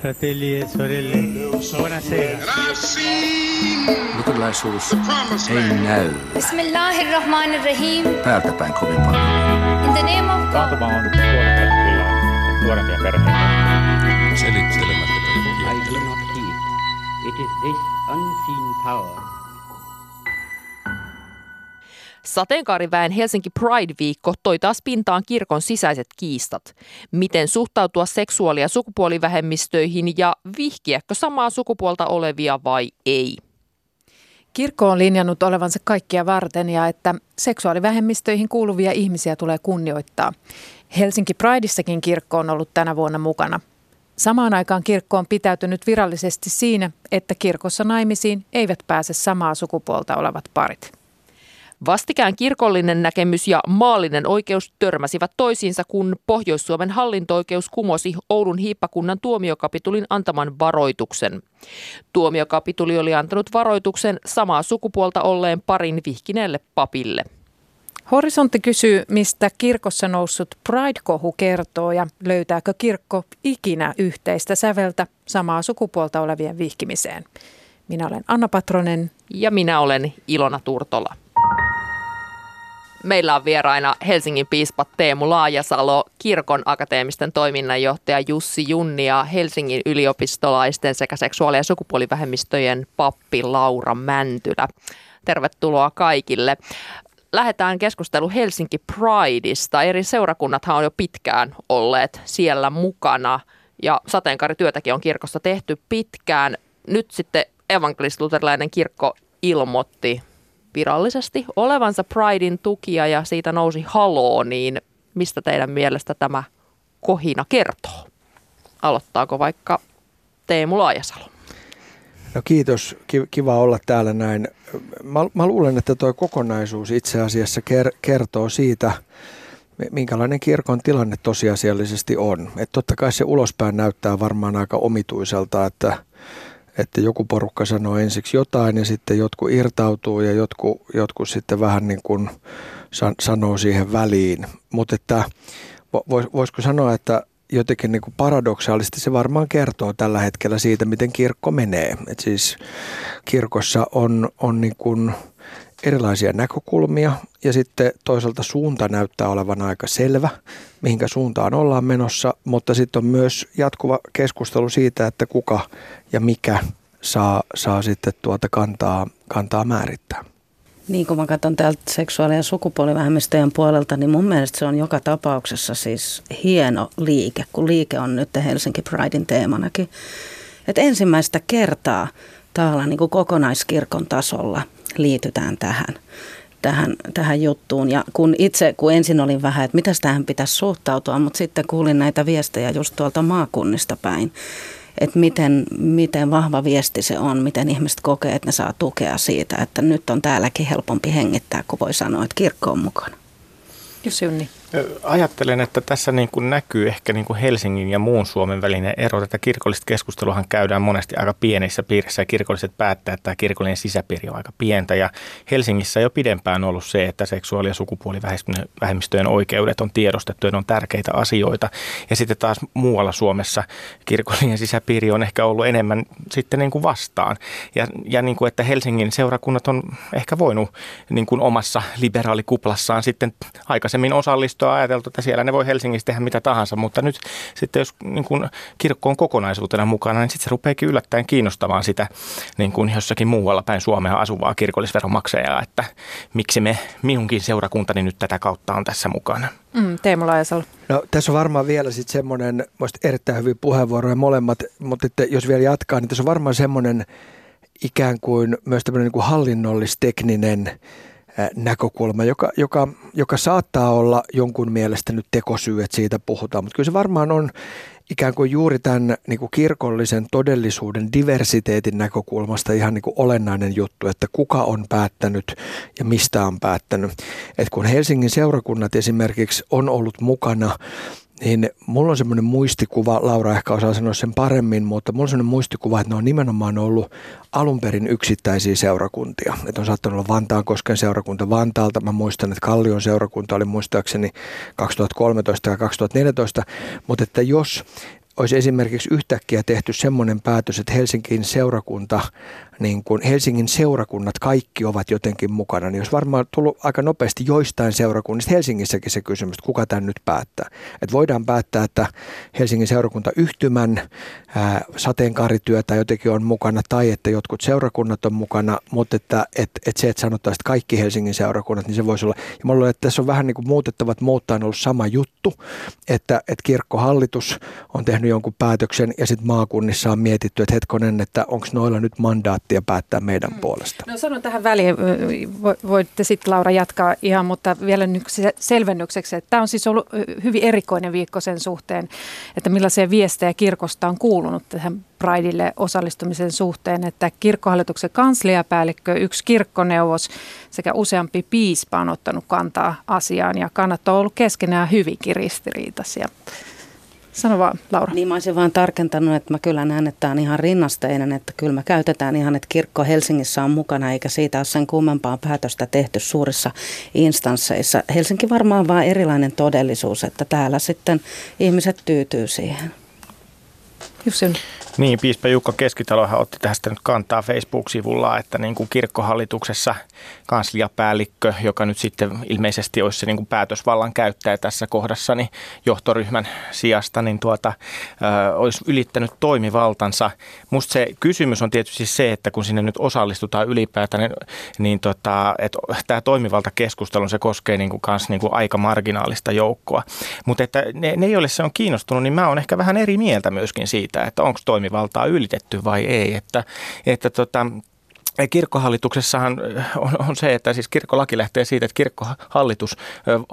fratelli e sorelle, buonasera. Luterilaisuus ei näy Bismillahirrahmanirrahim. päältä päin kovin paljon. In the name of God. Taantuma on tuottanut kyllä nuorempia perheitä. Selittelemättä I do not heed. It is this unseen power Sateenkaariväen Helsinki Pride-viikko toi taas pintaan kirkon sisäiset kiistat. Miten suhtautua seksuaali- ja sukupuolivähemmistöihin ja vihkiäkö samaa sukupuolta olevia vai ei? Kirkko on linjannut olevansa kaikkia varten ja että seksuaalivähemmistöihin kuuluvia ihmisiä tulee kunnioittaa. Helsinki Prideissakin kirkko on ollut tänä vuonna mukana. Samaan aikaan kirkko on pitäytynyt virallisesti siinä, että kirkossa naimisiin eivät pääse samaa sukupuolta olevat parit. Vastikään kirkollinen näkemys ja maallinen oikeus törmäsivät toisiinsa, kun Pohjois-Suomen hallinto-oikeus kumosi Oulun hiippakunnan tuomiokapitulin antaman varoituksen. Tuomiokapituli oli antanut varoituksen samaa sukupuolta olleen parin vihkineelle papille. Horisontti kysyy, mistä kirkossa noussut Pride-kohu kertoo ja löytääkö kirkko ikinä yhteistä säveltä samaa sukupuolta olevien vihkimiseen. Minä olen Anna Patronen. Ja minä olen Ilona Turtola. Meillä on vieraina Helsingin piispa Teemu Laajasalo, kirkon akateemisten toiminnanjohtaja Jussi Junni ja Helsingin yliopistolaisten sekä seksuaali- ja sukupuolivähemmistöjen pappi Laura Mäntylä. Tervetuloa kaikille. Lähdetään keskustelu Helsinki Prideista. Eri seurakunnathan on jo pitkään olleet siellä mukana ja sateenkaarityötäkin on kirkossa tehty pitkään. Nyt sitten evankelis-luterilainen kirkko ilmoitti virallisesti olevansa Pridein tukia ja siitä nousi haloo, niin mistä teidän mielestä tämä kohina kertoo? Aloittaako vaikka Teemu Laajasalo? No kiitos, kiva olla täällä näin. Mä, mä luulen, että tuo kokonaisuus itse asiassa ker- kertoo siitä, minkälainen kirkon tilanne tosiasiallisesti on. Että totta kai se ulospäin näyttää varmaan aika omituiselta, että että joku porukka sanoo ensiksi jotain ja sitten jotkut irtautuu ja jotkut, jotkut sitten vähän niin kuin sanoo siihen väliin. Mutta että voisiko sanoa, että jotenkin niin kuin paradoksaalisesti se varmaan kertoo tällä hetkellä siitä, miten kirkko menee. Et siis kirkossa on, on niin kuin erilaisia näkökulmia ja sitten toisaalta suunta näyttää olevan aika selvä, mihinkä suuntaan ollaan menossa, mutta sitten on myös jatkuva keskustelu siitä, että kuka ja mikä saa, saa sitten tuota kantaa, kantaa määrittää. Niin kun mä katson täältä seksuaali- ja sukupuolivähemmistöjen puolelta, niin mun mielestä se on joka tapauksessa siis hieno liike, kun liike on nyt Helsinki Pridein teemanakin. Että ensimmäistä kertaa täällä niin kuin kokonaiskirkon tasolla liitytään tähän, tähän, tähän juttuun. Ja kun itse, kun ensin olin vähän, että mitä tähän pitäisi suhtautua, mutta sitten kuulin näitä viestejä just tuolta maakunnista päin, että miten, miten vahva viesti se on, miten ihmiset kokee, että ne saa tukea siitä, että nyt on täälläkin helpompi hengittää, kun voi sanoa, että kirkko on mukana. Jussi Junni. Ajattelen, että tässä niin kuin näkyy ehkä niin kuin Helsingin ja muun Suomen välinen ero. Tätä kirkollista keskusteluhan käydään monesti aika pienissä piirissä ja kirkolliset päättää, että tämä kirkollinen sisäpiiri on aika pientä. Ja Helsingissä jo pidempään on ollut se, että seksuaali- ja sukupuolivähemmistöjen oikeudet on tiedostettu ja ne on tärkeitä asioita. Ja sitten taas muualla Suomessa kirkollinen sisäpiiri on ehkä ollut enemmän sitten niin kuin vastaan. Ja, ja niin kuin, että Helsingin seurakunnat on ehkä voinut niin kuin omassa liberaalikuplassaan sitten aikaisemmin osallistua on ajateltu, että siellä ne voi Helsingissä tehdä mitä tahansa, mutta nyt sitten jos niin kuin kirkko on kokonaisuutena mukana, niin sitten se rupeakin yllättäen kiinnostamaan sitä niin kuin jossakin muualla päin Suomea asuvaa kirkollisveronmaksajaa, että miksi me, minunkin seurakuntani nyt tätä kautta on tässä mukana. Mm, Teemu Laajasalo. No, tässä on varmaan vielä sitten semmoinen, erittäin hyviä puheenvuoroja molemmat, mutta että jos vielä jatkaa, niin tässä on varmaan semmoinen ikään kuin myös tämmöinen niin kuin hallinnollis-tekninen näkökulma, joka, joka, joka saattaa olla jonkun mielestä nyt tekosyy, että siitä puhutaan, mutta kyllä se varmaan on ikään kuin juuri tämän niin kuin kirkollisen todellisuuden diversiteetin näkökulmasta ihan niin kuin olennainen juttu, että kuka on päättänyt ja mistä on päättänyt. Et kun Helsingin seurakunnat esimerkiksi on ollut mukana niin mulla on semmoinen muistikuva, Laura ehkä osaa sanoa sen paremmin, mutta mulla on semmoinen muistikuva, että ne on nimenomaan ollut alun perin yksittäisiä seurakuntia. Että on saattanut olla Vantaankosken seurakunta Vantaalta. Mä muistan, että Kallion seurakunta oli muistaakseni 2013 ja 2014. Mutta että jos olisi esimerkiksi yhtäkkiä tehty semmoinen päätös, että Helsingin seurakunta niin kuin Helsingin seurakunnat kaikki ovat jotenkin mukana, niin jos varmaan tullut aika nopeasti joistain seurakunnista Helsingissäkin se kysymys, että kuka tämän nyt päättää. Että voidaan päättää, että Helsingin seurakunta yhtymän ää, sateenkaarityötä jotenkin on mukana tai että jotkut seurakunnat on mukana, mutta että et, et se, että sanottaisiin että kaikki Helsingin seurakunnat, niin se voisi olla. Ja mä luulen, että tässä on vähän niin kuin muutettavat muuttaan ollut sama juttu, että, että kirkkohallitus on tehnyt jonkun päätöksen ja sitten maakunnissa on mietitty, että hetkonen, että onko noilla nyt mandaatti ja päättää meidän mm. puolesta. No sanon tähän väliin, voitte sitten Laura jatkaa ihan, mutta vielä selvennykseksi, että tämä on siis ollut hyvin erikoinen viikko sen suhteen, että millaisia viestejä kirkosta on kuulunut tähän Prideille osallistumisen suhteen, että kirkkohallituksen kansliapäällikkö, yksi kirkkoneuvos sekä useampi piispa on ottanut kantaa asiaan ja kannat on ollut keskenään hyvinkin ristiriitaisia. Sano vaan, Laura. Niin mä olisin vaan tarkentanut, että mä kyllä näen, että tämä on ihan rinnasteinen, että kyllä me käytetään ihan, että kirkko Helsingissä on mukana, eikä siitä ole sen kummempaa päätöstä tehty suurissa instansseissa. Helsinki varmaan on vaan erilainen todellisuus, että täällä sitten ihmiset tyytyy siihen. Jussi. Niin, piispa Jukka Keskitalohan otti tästä nyt kantaa Facebook-sivulla, että niin kuin kirkkohallituksessa kansliapäällikkö, joka nyt sitten ilmeisesti olisi se niin kuin päätösvallan käyttäjä tässä kohdassa, niin johtoryhmän sijasta, niin tuota, ö, olisi ylittänyt toimivaltansa. Musta se kysymys on tietysti se, että kun sinne nyt osallistutaan ylipäätään, niin, niin tota, että tämä toimivaltakeskustelu, se koskee niin kuin kans niin kuin aika marginaalista joukkoa. Mutta että ne, ne, joille se on kiinnostunut, niin mä oon ehkä vähän eri mieltä myöskin siitä, että onko toimi toimivaltaa ylitetty vai ei. Että, että tota, Kirkkohallituksessahan on, on se, että siis kirkkolaki lähtee siitä, että kirkkohallitus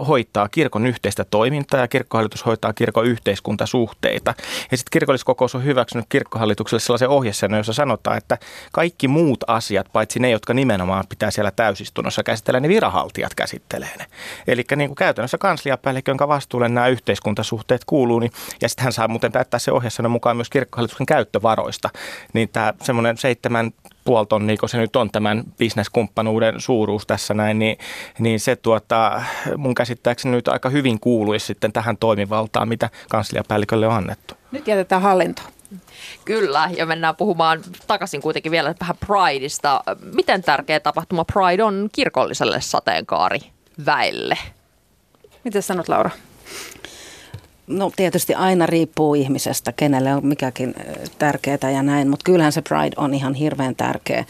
hoitaa kirkon yhteistä toimintaa ja kirkkohallitus hoitaa kirkon yhteiskuntasuhteita. Ja sitten kirkolliskokous on hyväksynyt kirkkohallitukselle sellaisen ohjesäännön, jossa sanotaan, että kaikki muut asiat, paitsi ne, jotka nimenomaan pitää siellä täysistunnossa käsitellä, ne viranhaltijat käsittelee ne. Eli niin kuin käytännössä kansliapäällikkö, jonka vastuulle nämä yhteiskuntasuhteet kuuluu, niin, ja sitten hän saa muuten päättää se ohjesäännön mukaan myös kirkkohallituksen käyttövaroista. Niin tämä semmoinen seitsemän puoli tonnia, kun se nyt on tämän bisneskumppanuuden suuruus tässä näin, niin, niin se tuota, mun käsittääkseni nyt aika hyvin kuuluisi sitten tähän toimivaltaan, mitä kansliapäällikölle on annettu. Nyt jätetään hallinto. Kyllä, ja mennään puhumaan takaisin kuitenkin vielä vähän Prideista. Miten tärkeä tapahtuma Pride on kirkolliselle sateenkaariväelle? Miten sanot Laura? No tietysti aina riippuu ihmisestä, kenelle on mikäkin tärkeää ja näin, mutta kyllähän se Pride on ihan hirveän tärkeä.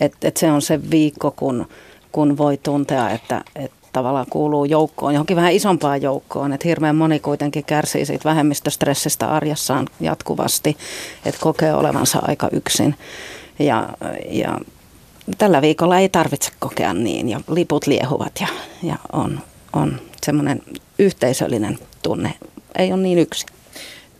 Että et se on se viikko, kun, kun voi tuntea, että et tavallaan kuuluu joukkoon, johonkin vähän isompaan joukkoon. Että hirveän moni kuitenkin kärsii siitä vähemmistöstressistä arjessaan jatkuvasti, että kokee olevansa aika yksin. Ja, ja tällä viikolla ei tarvitse kokea niin ja liput liehuvat ja, ja on, on semmoinen yhteisöllinen tunne ei ole niin yksin.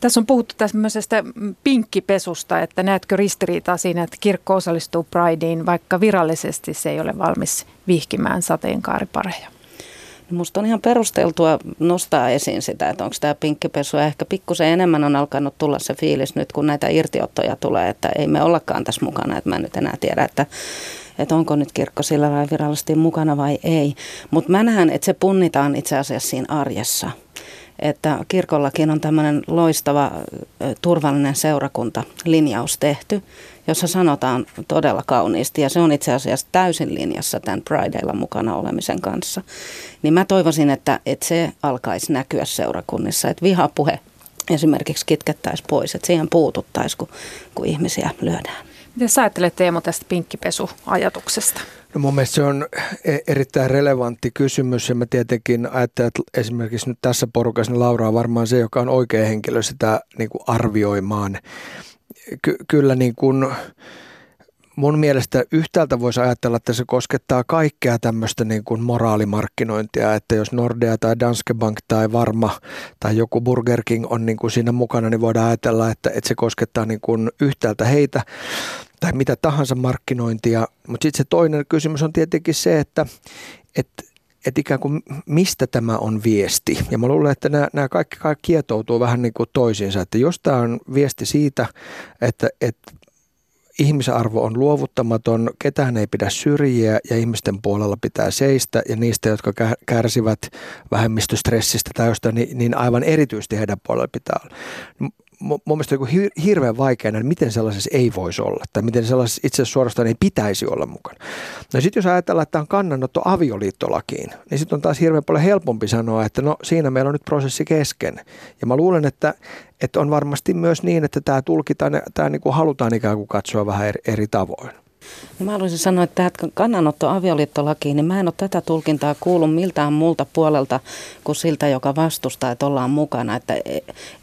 Tässä on puhuttu tämmöisestä pinkkipesusta, että näetkö ristiriitaa siinä, että kirkko osallistuu Prideen, vaikka virallisesti se ei ole valmis vihkimään sateenkaaripareja? No musta on ihan perusteltua nostaa esiin sitä, että onko tämä pinkkipesu. Ehkä pikkusen enemmän on alkanut tulla se fiilis nyt, kun näitä irtiottoja tulee, että ei me ollakaan tässä mukana. Että mä en nyt enää tiedä, että, että onko nyt kirkko sillä vai virallisesti mukana vai ei. Mutta mä näen, että se punnitaan itse asiassa siinä arjessa – että kirkollakin on tämmöinen loistava turvallinen seurakunta linjaus tehty, jossa sanotaan todella kauniisti, ja se on itse asiassa täysin linjassa tämän Prideilla mukana olemisen kanssa. Niin mä toivoisin, että, että se alkaisi näkyä seurakunnissa, että vihapuhe esimerkiksi kitkettäisiin pois, että siihen puututtaisiin, kun, kun ihmisiä lyödään. Miten sä ajattelet Teemu tästä pinkkipesuajatuksesta? No mun mielestä se on e- erittäin relevantti kysymys ja mä tietenkin ajattelen, että esimerkiksi nyt tässä porukassa niin Laura on varmaan se, joka on oikea henkilö sitä niin kuin arvioimaan. Ky- kyllä niin kuin, mun mielestä yhtäältä voisi ajatella, että se koskettaa kaikkea tämmöistä niin kuin moraalimarkkinointia, että jos Nordea tai Danske Bank tai Varma tai joku Burger King on niin kuin siinä mukana, niin voidaan ajatella, että, että se koskettaa niin kuin yhtäältä heitä tai mitä tahansa markkinointia. Mutta sitten se toinen kysymys on tietenkin se, että, että että ikään kuin mistä tämä on viesti. Ja mä luulen, että nämä, nämä kaikki, kaikki kietoutuu vähän niin kuin toisiinsa. Että jos tämä on viesti siitä, että, että ihmisarvo on luovuttamaton, ketään ei pidä syrjiä ja ihmisten puolella pitää seistä ja niistä, jotka kärsivät vähemmistöstressistä tai jostain, niin, niin aivan erityisesti heidän puolella pitää olla. Mun mielestä on hirveän vaikea nähdä, miten sellaisessa ei voisi olla, tai miten sellaisessa itse asiassa suorastaan ei pitäisi olla mukana. No sitten jos ajatellaan, että on kannanotto avioliittolakiin, niin sitten on taas hirveän paljon helpompi sanoa, että no siinä meillä on nyt prosessi kesken. Ja mä luulen, että, että on varmasti myös niin, että tämä tulkitaan, tämä niin kuin halutaan ikään kuin katsoa vähän eri, eri tavoin. No mä haluaisin sanoa, että tämä kannanotto avioliittolakiin, niin mä en ole tätä tulkintaa kuullut miltään muulta puolelta kuin siltä, joka vastustaa, että ollaan mukana. Että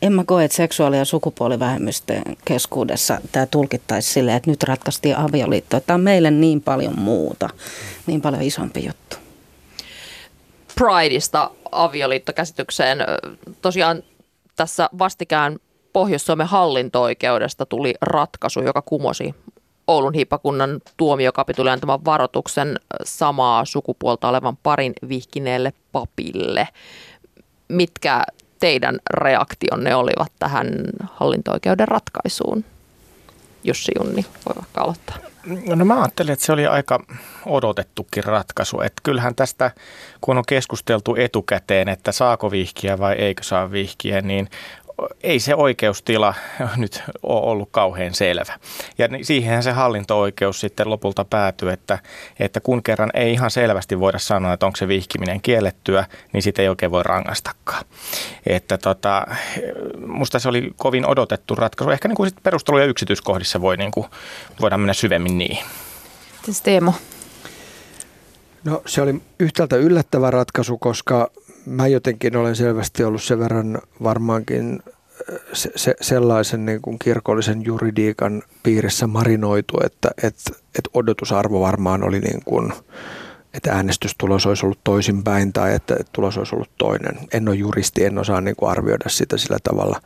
en mä koe, että seksuaali- ja sukupuolivähemmistöjen keskuudessa tämä tulkittaisi silleen, että nyt ratkaistiin avioliitto. Tämä on meille niin paljon muuta, niin paljon isompi juttu. Prideista avioliittokäsitykseen. Tosiaan tässä vastikään Pohjois-Suomen hallinto-oikeudesta tuli ratkaisu, joka kumosi Oulun hiippakunnan tuomiokapituli antaman varoituksen samaa sukupuolta olevan parin vihkineelle papille. Mitkä teidän reaktionne olivat tähän hallinto-oikeuden ratkaisuun? Jussi Junni voi vaikka aloittaa. No mä ajattelin, että se oli aika odotettukin ratkaisu. Että kyllähän tästä, kun on keskusteltu etukäteen, että saako vihkiä vai eikö saa vihkiä, niin ei se oikeustila nyt ole ollut kauhean selvä. Ja siihen se hallinto-oikeus sitten lopulta päätyy, että, että kun kerran ei ihan selvästi voida sanoa, että onko se vihkiminen kiellettyä, niin sitä ei oikein voi rangaistakaan. Että tota, musta se oli kovin odotettu ratkaisu. Ehkä niin kuin sit perusteluja yksityiskohdissa voi niin kuin, voidaan mennä syvemmin niihin. Teemo? No se oli yhtäältä yllättävä ratkaisu, koska mä jotenkin olen selvästi ollut sen verran varmaankin äh, se, se, sellaisen niin kuin kirkollisen juridiikan piirissä marinoitu, että et, et odotusarvo varmaan oli niin kuin, että äänestystulos olisi ollut toisinpäin tai että, tulos olisi ollut toinen. En ole juristi, en osaa niin kuin arvioida sitä sillä tavalla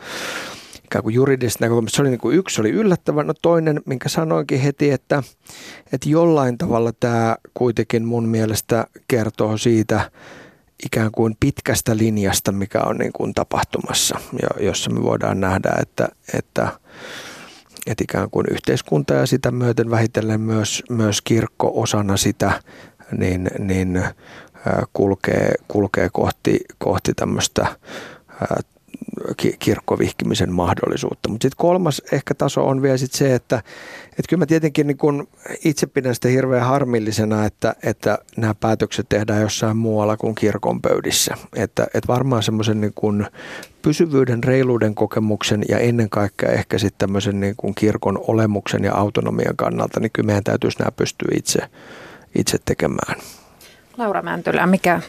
ikään kuin juridisesta näkökulmasta. Se oli niin kuin yksi, oli yllättävä. No toinen, minkä sanoinkin heti, että, että jollain tavalla tämä kuitenkin mun mielestä kertoo siitä, ikään kuin pitkästä linjasta, mikä on niin kuin tapahtumassa, jossa me voidaan nähdä, että, että, että ikään kuin yhteiskunta ja sitä myöten vähitellen myös, myös kirkko osana sitä niin, niin kulkee, kulkee kohti, kohti tämmöistä kirkkovihkimisen mahdollisuutta. Mutta sitten kolmas ehkä taso on vielä sit se, että et kyllä mä tietenkin niin kun itse pidän sitä hirveän harmillisena, että, että nämä päätökset tehdään jossain muualla kuin kirkon pöydissä. Että, et varmaan semmoisen niin pysyvyyden, reiluuden kokemuksen ja ennen kaikkea ehkä sitten tämmöisen niin kun kirkon olemuksen ja autonomian kannalta, niin kyllä meidän täytyisi nämä pystyä itse, itse tekemään. Laura Mäntylä, mikä,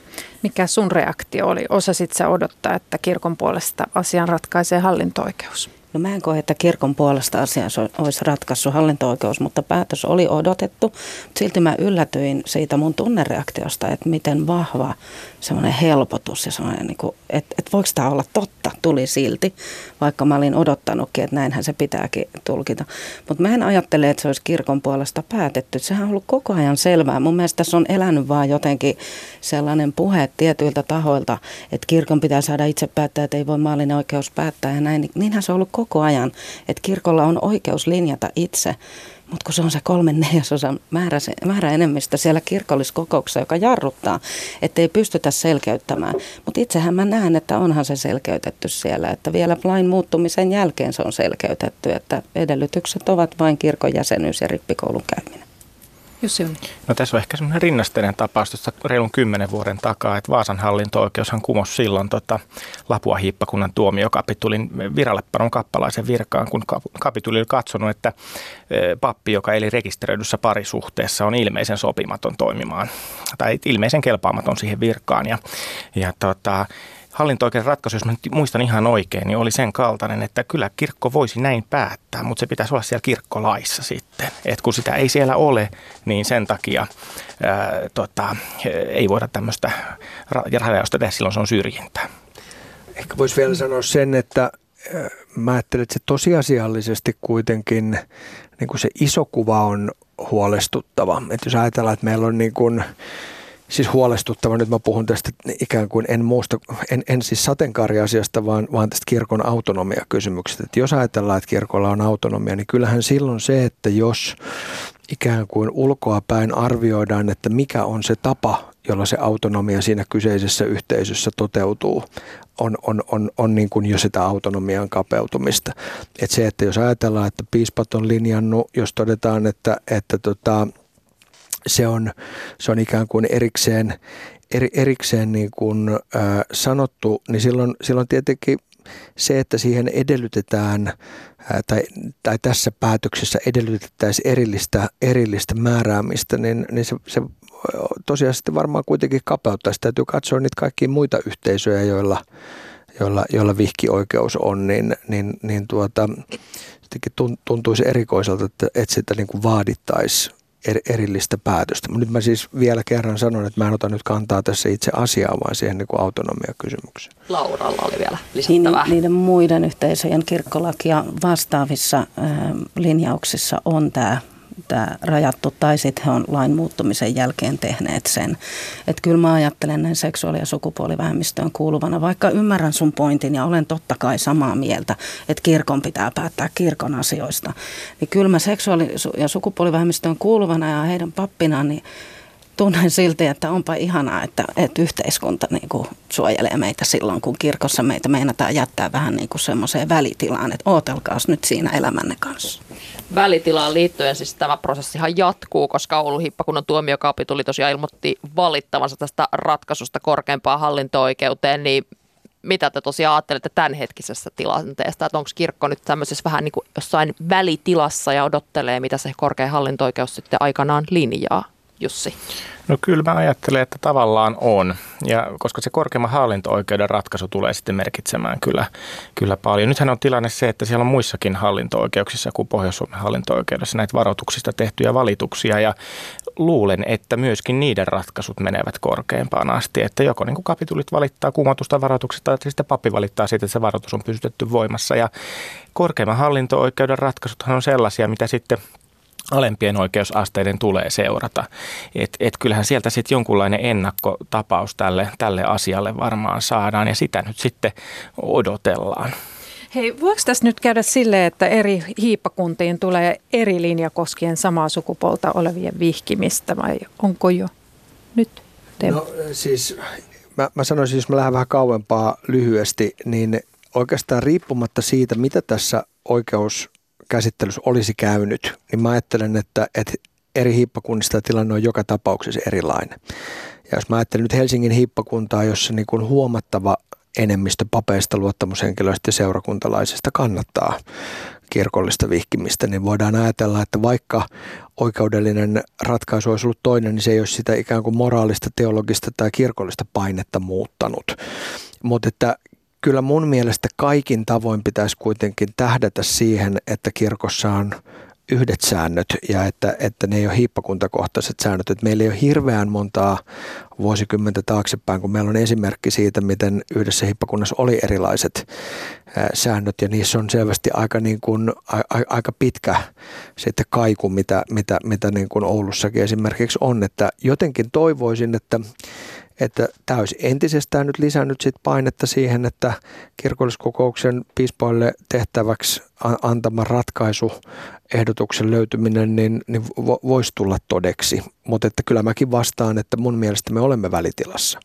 mikä sun reaktio oli? Osasit sä odottaa, että kirkon puolesta asian ratkaisee hallinto-oikeus? No mä en koe, että kirkon puolesta asian olisi ratkaissut hallinto-oikeus, mutta päätös oli odotettu. Silti mä yllätyin siitä mun tunnereaktiosta, että miten vahva semmoinen helpotus ja semmoinen, niin kuin, että, että voiko tämä olla totta, tuli silti, vaikka mä olin odottanutkin, että näinhän se pitääkin tulkita. Mutta mä en ajattele, että se olisi kirkon puolesta päätetty. Sehän on ollut koko ajan selvää. Mun mielestä tässä on elänyt vaan jotenkin sellainen puhe tietyiltä tahoilta, että kirkon pitää saada itse päättää, että ei voi maallinen oikeus päättää ja näin. Niinhän se on ollut koko ajan, että kirkolla on oikeus linjata itse mutta kun se on se kolmen neljäsosa määrä, määrä enemmistö siellä kirkolliskokouksessa, joka jarruttaa, ettei pystytä selkeyttämään. Mutta itsehän mä näen, että onhan se selkeytetty siellä, että vielä lain muuttumisen jälkeen se on selkeytetty, että edellytykset ovat vain kirkon jäsenyys ja rippikoulun käyminen. Jussi on. No tässä on ehkä semmoinen rinnasteinen tapaus tuossa reilun kymmenen vuoden takaa, että Vaasan hallinto-oikeushan kumosi silloin tota Lapua hiippakunnan tuomiokapitulin virallepanon kappalaisen virkaan, kun kapituli oli katsonut, että e, pappi, joka eli rekisteröidyssä parisuhteessa, on ilmeisen sopimaton toimimaan tai ilmeisen kelpaamaton siihen virkaan. Ja, ja tota, hallinto ratkaisu, jos mä nyt muistan ihan oikein, niin oli sen kaltainen, että kyllä kirkko voisi näin päättää, mutta se pitäisi olla siellä kirkkolaissa sitten. Et kun sitä ei siellä ole, niin sen takia ää, tota, ei voida tämmöistä rajausta tehdä, silloin se on syrjintää. Ehkä voisi vielä sanoa sen, että mä ajattelen, että se tosiasiallisesti kuitenkin niin kuin se iso kuva on huolestuttava. Että jos ajatellaan, että meillä on niin kuin siis huolestuttava. Nyt mä puhun tästä ikään kuin en muusta, en, en siis sateenkaariasiasta, vaan, vaan tästä kirkon autonomiakysymyksestä. Että jos ajatellaan, että kirkolla on autonomia, niin kyllähän silloin se, että jos ikään kuin ulkoa päin arvioidaan, että mikä on se tapa, jolla se autonomia siinä kyseisessä yhteisössä toteutuu, on, on, on, on niin kuin jo sitä autonomian kapeutumista. Et se, että jos ajatellaan, että piispat on linjannut, jos todetaan, että, että tota, se, on, se on ikään kuin erikseen, eri, erikseen niin kuin, äh, sanottu, niin silloin, silloin tietenkin se, että siihen edellytetään tai, tai tässä päätöksessä edellytettäisiin erillistä, erillistä määräämistä, niin, niin se, se tosiaan sitten varmaan kuitenkin kapeuttaisi. Täytyy katsoa niitä kaikkia muita yhteisöjä, joilla, joilla, joilla vihkioikeus on, niin, niin, niin tuota, tuntuisi erikoiselta, että, että sitä niin kuin vaadittaisi erillistä päätöstä. Nyt mä siis vielä kerran sanon, että mä en ota nyt kantaa tässä itse asiaan, vaan siihen niin autonomia-kysymykseen. Lauralla oli vielä lisättävää. Niin, niiden muiden yhteisöjen kirkkolakia vastaavissa äh, linjauksissa on tämä tämä rajattu, tai sitten he on lain muuttumisen jälkeen tehneet sen. Että kyllä mä ajattelen näin seksuaali- ja sukupuolivähemmistöön kuuluvana, vaikka ymmärrän sun pointin ja olen totta kai samaa mieltä, että kirkon pitää päättää kirkon asioista, niin kyllä mä seksuaali- ja sukupuolivähemmistöön kuuluvana ja heidän pappinaan, niin tunnen silti, että onpa ihanaa, että, että yhteiskunta niin kuin suojelee meitä silloin, kun kirkossa meitä meinataan jättää vähän niin kuin semmoiseen välitilaan, että ootelkaas nyt siinä elämänne kanssa. Välitilaan liittyen siis tämä prosessihan jatkuu, koska Oulun hippakunnan tuomiokapituli tosiaan ilmoitti valittavansa tästä ratkaisusta korkeimpaan hallinto-oikeuteen, niin mitä te tosiaan ajattelette tämänhetkisestä tilanteesta, että onko kirkko nyt tämmöisessä vähän niin kuin jossain välitilassa ja odottelee, mitä se korkein hallinto-oikeus sitten aikanaan linjaa? Jussi? No kyllä mä ajattelen, että tavallaan on. Ja koska se korkeimman hallinto-oikeuden ratkaisu tulee sitten merkitsemään kyllä, kyllä paljon. Nythän on tilanne se, että siellä on muissakin hallinto-oikeuksissa kuin Pohjois-Suomen hallinto-oikeudessa näitä varoituksista tehtyjä valituksia. Ja luulen, että myöskin niiden ratkaisut menevät korkeimpaan asti. Että joko niin kuin kapitulit valittaa kumotusta varoituksesta, tai sitten pappi valittaa siitä, että se varoitus on pysytetty voimassa. Ja korkeimman hallinto-oikeuden ratkaisuthan on sellaisia, mitä sitten alempien oikeusasteiden tulee seurata. Et, et kyllähän sieltä sitten jonkunlainen ennakkotapaus tälle, tälle asialle varmaan saadaan ja sitä nyt sitten odotellaan. Hei, voiko tässä nyt käydä silleen, että eri hiippakuntiin tulee eri linja koskien samaa sukupuolta olevien vihkimistä vai onko jo nyt? Te? No siis mä, mä sanoisin, jos mä lähden vähän kauempaa lyhyesti, niin oikeastaan riippumatta siitä, mitä tässä oikeus käsittelyssä olisi käynyt, niin mä ajattelen, että, että eri hiippakunnista tilanne on joka tapauksessa erilainen. Ja jos mä ajattelen nyt Helsingin hiippakuntaa, jossa niin kuin huomattava enemmistö papeista, luottamushenkilöistä ja seurakuntalaisista kannattaa kirkollista vihkimistä, niin voidaan ajatella, että vaikka oikeudellinen ratkaisu olisi ollut toinen, niin se ei olisi sitä ikään kuin moraalista, teologista tai kirkollista painetta muuttanut. Mutta että kyllä mun mielestä kaikin tavoin pitäisi kuitenkin tähdätä siihen, että kirkossa on yhdet säännöt ja että, että ne ei ole hiippakuntakohtaiset säännöt. Että meillä ei ole hirveän montaa vuosikymmentä taaksepäin, kun meillä on esimerkki siitä, miten yhdessä hiippakunnassa oli erilaiset säännöt ja niissä on selvästi aika, niin kuin, a, aika pitkä sitten kaiku, mitä, mitä, mitä niin kuin Oulussakin esimerkiksi on. Että jotenkin toivoisin, että että tämä olisi entisestään nyt lisännyt sit painetta siihen, että kirkolliskokouksen piispoille tehtäväksi antama ratkaisu ehdotuksen löytyminen niin, niin voisi tulla todeksi. Mutta että kyllä mäkin vastaan, että mun mielestä me olemme välitilassa.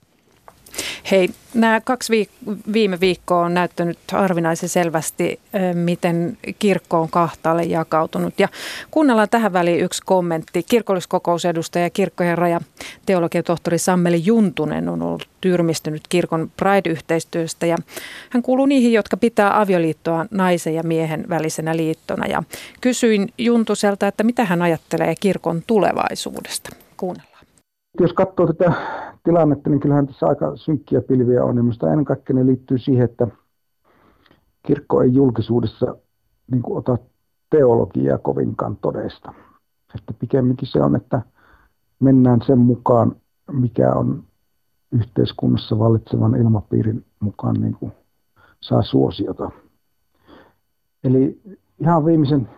Hei, nämä kaksi viik- viime viikkoa on näyttänyt harvinaisen selvästi, miten kirkko on kahtaalle jakautunut. Ja kuunnellaan tähän väliin yksi kommentti. Kirkolliskokousedustaja kirkkojen raja teologiatohtori Sammeli Juntunen on ollut tyrmistynyt kirkon Pride-yhteistyöstä ja hän kuuluu niihin, jotka pitää avioliittoa naisen ja miehen välisenä liittona. Ja kysyin Juntuselta, että mitä hän ajattelee kirkon tulevaisuudesta. Kuunnellaan. Jos katsoo tätä tilannetta, niin kyllähän tässä aika synkkiä pilviä on. Ja minusta ennen kaikkea ne liittyy siihen, että kirkko ei julkisuudessa niin kuin ota teologiaa kovinkaan todesta. Että pikemminkin se on, että mennään sen mukaan, mikä on yhteiskunnassa vallitsevan ilmapiirin mukaan niin kuin saa suosiota. Eli ihan viimeisen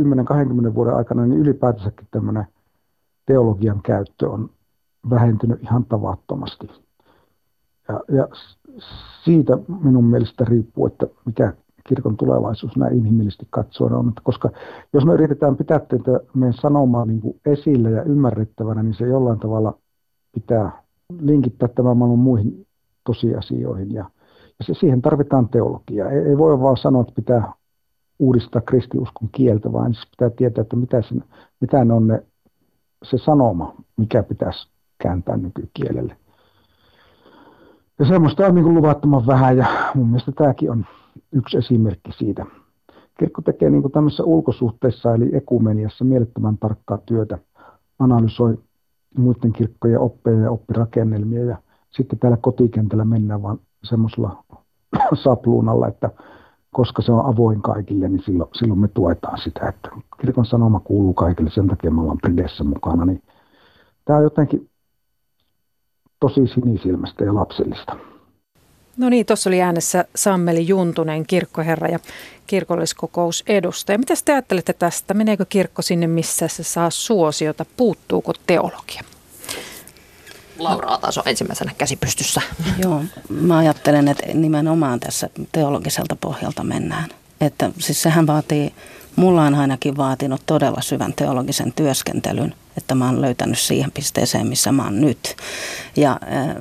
10-20 vuoden aikana niin ylipäätänsäkin tämmöinen teologian käyttö on vähentynyt ihan tavattomasti. Ja, ja siitä minun mielestä riippuu, että mikä kirkon tulevaisuus näin inhimillisesti katsoen on. Että koska jos me yritetään pitää tätä meidän sanomaa niin kuin esillä ja ymmärrettävänä, niin se jollain tavalla pitää linkittää tämän maailman muihin tosiasioihin. Ja, ja se, siihen tarvitaan teologiaa. Ei, ei voi vaan sanoa, että pitää uudistaa kristiuskon kieltä, vaan siis pitää tietää, että mitä, sen, mitä ne on ne, se sanoma, mikä pitäisi kääntää nykykielelle. Ja semmoista on niin kuin luvattoman vähän ja mun mielestä tämäkin on yksi esimerkki siitä. Kirkko tekee niin kuin tämmöisessä ulkosuhteissa eli ekumeniassa mielettömän tarkkaa työtä, analysoi muiden kirkkojen oppeja ja oppirakennelmia ja sitten täällä kotikentällä mennään vaan semmoisella sapluunalla, että koska se on avoin kaikille, niin silloin, silloin me tuetaan sitä, että kirkon sanoma kuuluu kaikille, sen takia me ollaan Pridessä mukana. Niin tämä on jotenkin tosi sinisilmästä ja lapsellista. No niin, tuossa oli äänessä Sammeli Juntunen, kirkkoherra ja kirkolliskokous edustaja. Mitä te ajattelette tästä? Meneekö kirkko sinne, missä se saa suosiota? Puuttuuko teologia? Laura taas on ensimmäisenä käsipystyssä. Joo, mä ajattelen, että nimenomaan tässä teologiselta pohjalta mennään. Että siis sehän vaatii, mulla on ainakin vaatinut todella syvän teologisen työskentelyn, että mä oon löytänyt siihen pisteeseen, missä mä oon nyt. Ja äh,